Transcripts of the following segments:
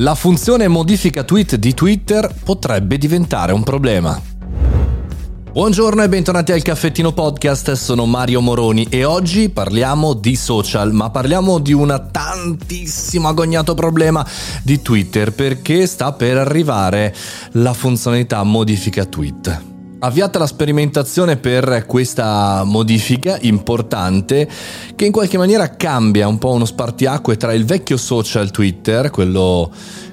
La funzione modifica tweet di Twitter potrebbe diventare un problema. Buongiorno e bentornati al Caffettino Podcast, sono Mario Moroni e oggi parliamo di social, ma parliamo di un tantissimo agognato problema di Twitter perché sta per arrivare la funzionalità modifica tweet. Avviata la sperimentazione per questa modifica importante che in qualche maniera cambia un po' uno spartiacque tra il vecchio social Twitter, quello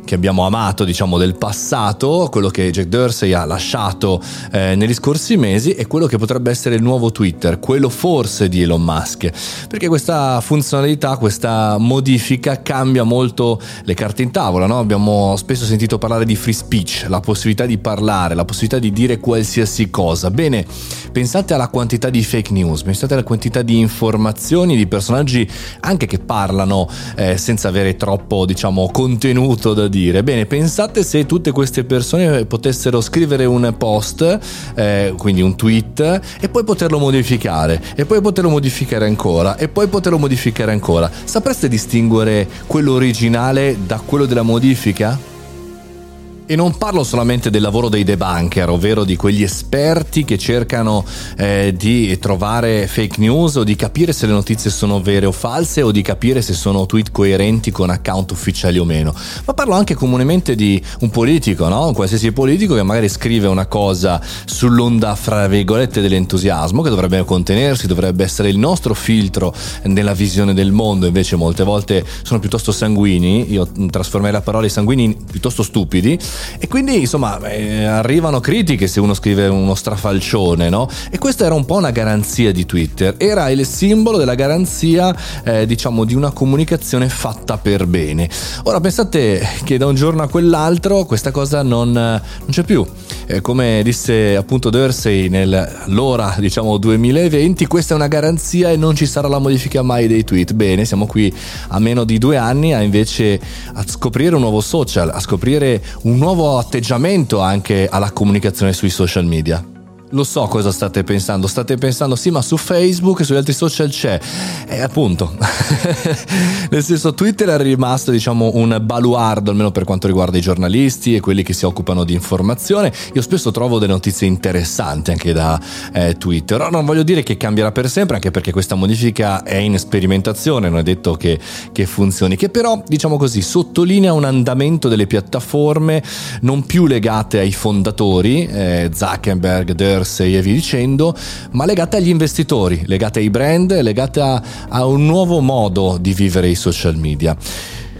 che abbiamo amato, diciamo, del passato, quello che Jack Dorsey ha lasciato eh, negli scorsi mesi e quello che potrebbe essere il nuovo Twitter, quello forse di Elon Musk. Perché questa funzionalità, questa modifica cambia molto le carte in tavola, no? Abbiamo spesso sentito parlare di free speech, la possibilità di parlare, la possibilità di dire qualsiasi cosa. Bene, pensate alla quantità di fake news, pensate alla quantità di informazioni, di personaggi anche che parlano eh, senza avere troppo, diciamo, contenuto da dire dire? Bene, pensate se tutte queste persone potessero scrivere un post, eh, quindi un tweet, e poi poterlo modificare, e poi poterlo modificare ancora, e poi poterlo modificare ancora. Sapreste distinguere quello originale da quello della modifica? E non parlo solamente del lavoro dei debunker, ovvero di quegli esperti che cercano eh, di trovare fake news o di capire se le notizie sono vere o false o di capire se sono tweet coerenti con account ufficiali o meno, ma parlo anche comunemente di un politico, no? un qualsiasi politico che magari scrive una cosa sull'onda fra virgolette dell'entusiasmo che dovrebbe contenersi, dovrebbe essere il nostro filtro nella visione del mondo, invece molte volte sono piuttosto sanguini, io trasformerei la parola sanguini in piuttosto stupidi e quindi insomma eh, arrivano critiche se uno scrive uno strafalcione, no? E questa era un po' una garanzia di Twitter, era il simbolo della garanzia eh, diciamo di una comunicazione fatta per bene. Ora pensate che da un giorno a quell'altro questa cosa non, non c'è più. Eh, come disse appunto Dorsey nell'ora diciamo 2020, questa è una garanzia e non ci sarà la modifica mai dei tweet. Bene, siamo qui a meno di due anni a invece a scoprire un nuovo social, a scoprire un nuovo nuovo atteggiamento anche alla comunicazione sui social media. Lo so cosa state pensando, state pensando sì ma su Facebook e sugli altri social c'è, e appunto, nel senso Twitter è rimasto diciamo un baluardo almeno per quanto riguarda i giornalisti e quelli che si occupano di informazione, io spesso trovo delle notizie interessanti anche da eh, Twitter, Ora non voglio dire che cambierà per sempre anche perché questa modifica è in sperimentazione, non è detto che, che funzioni, che però diciamo così sottolinea un andamento delle piattaforme non più legate ai fondatori, eh, Zuckerberg, Der Jersey e via dicendo, ma legate agli investitori, legate ai brand, legate a, a un nuovo modo di vivere i social media.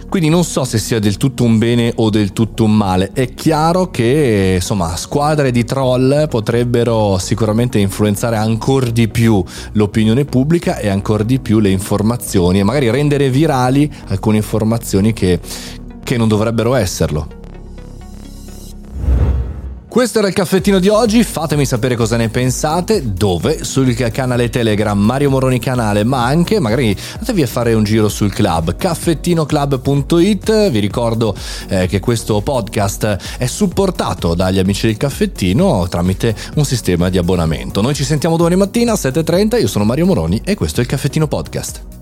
Quindi non so se sia del tutto un bene o del tutto un male. È chiaro che insomma squadre di troll potrebbero sicuramente influenzare ancora di più l'opinione pubblica e ancora di più le informazioni e magari rendere virali alcune informazioni che, che non dovrebbero esserlo. Questo era il caffettino di oggi, fatemi sapere cosa ne pensate, dove? Sul canale Telegram Mario Moroni Canale, ma anche magari andatevi a fare un giro sul club caffettinoclub.it, vi ricordo eh, che questo podcast è supportato dagli amici del caffettino tramite un sistema di abbonamento. Noi ci sentiamo domani mattina alle 7.30, io sono Mario Moroni e questo è il caffettino podcast.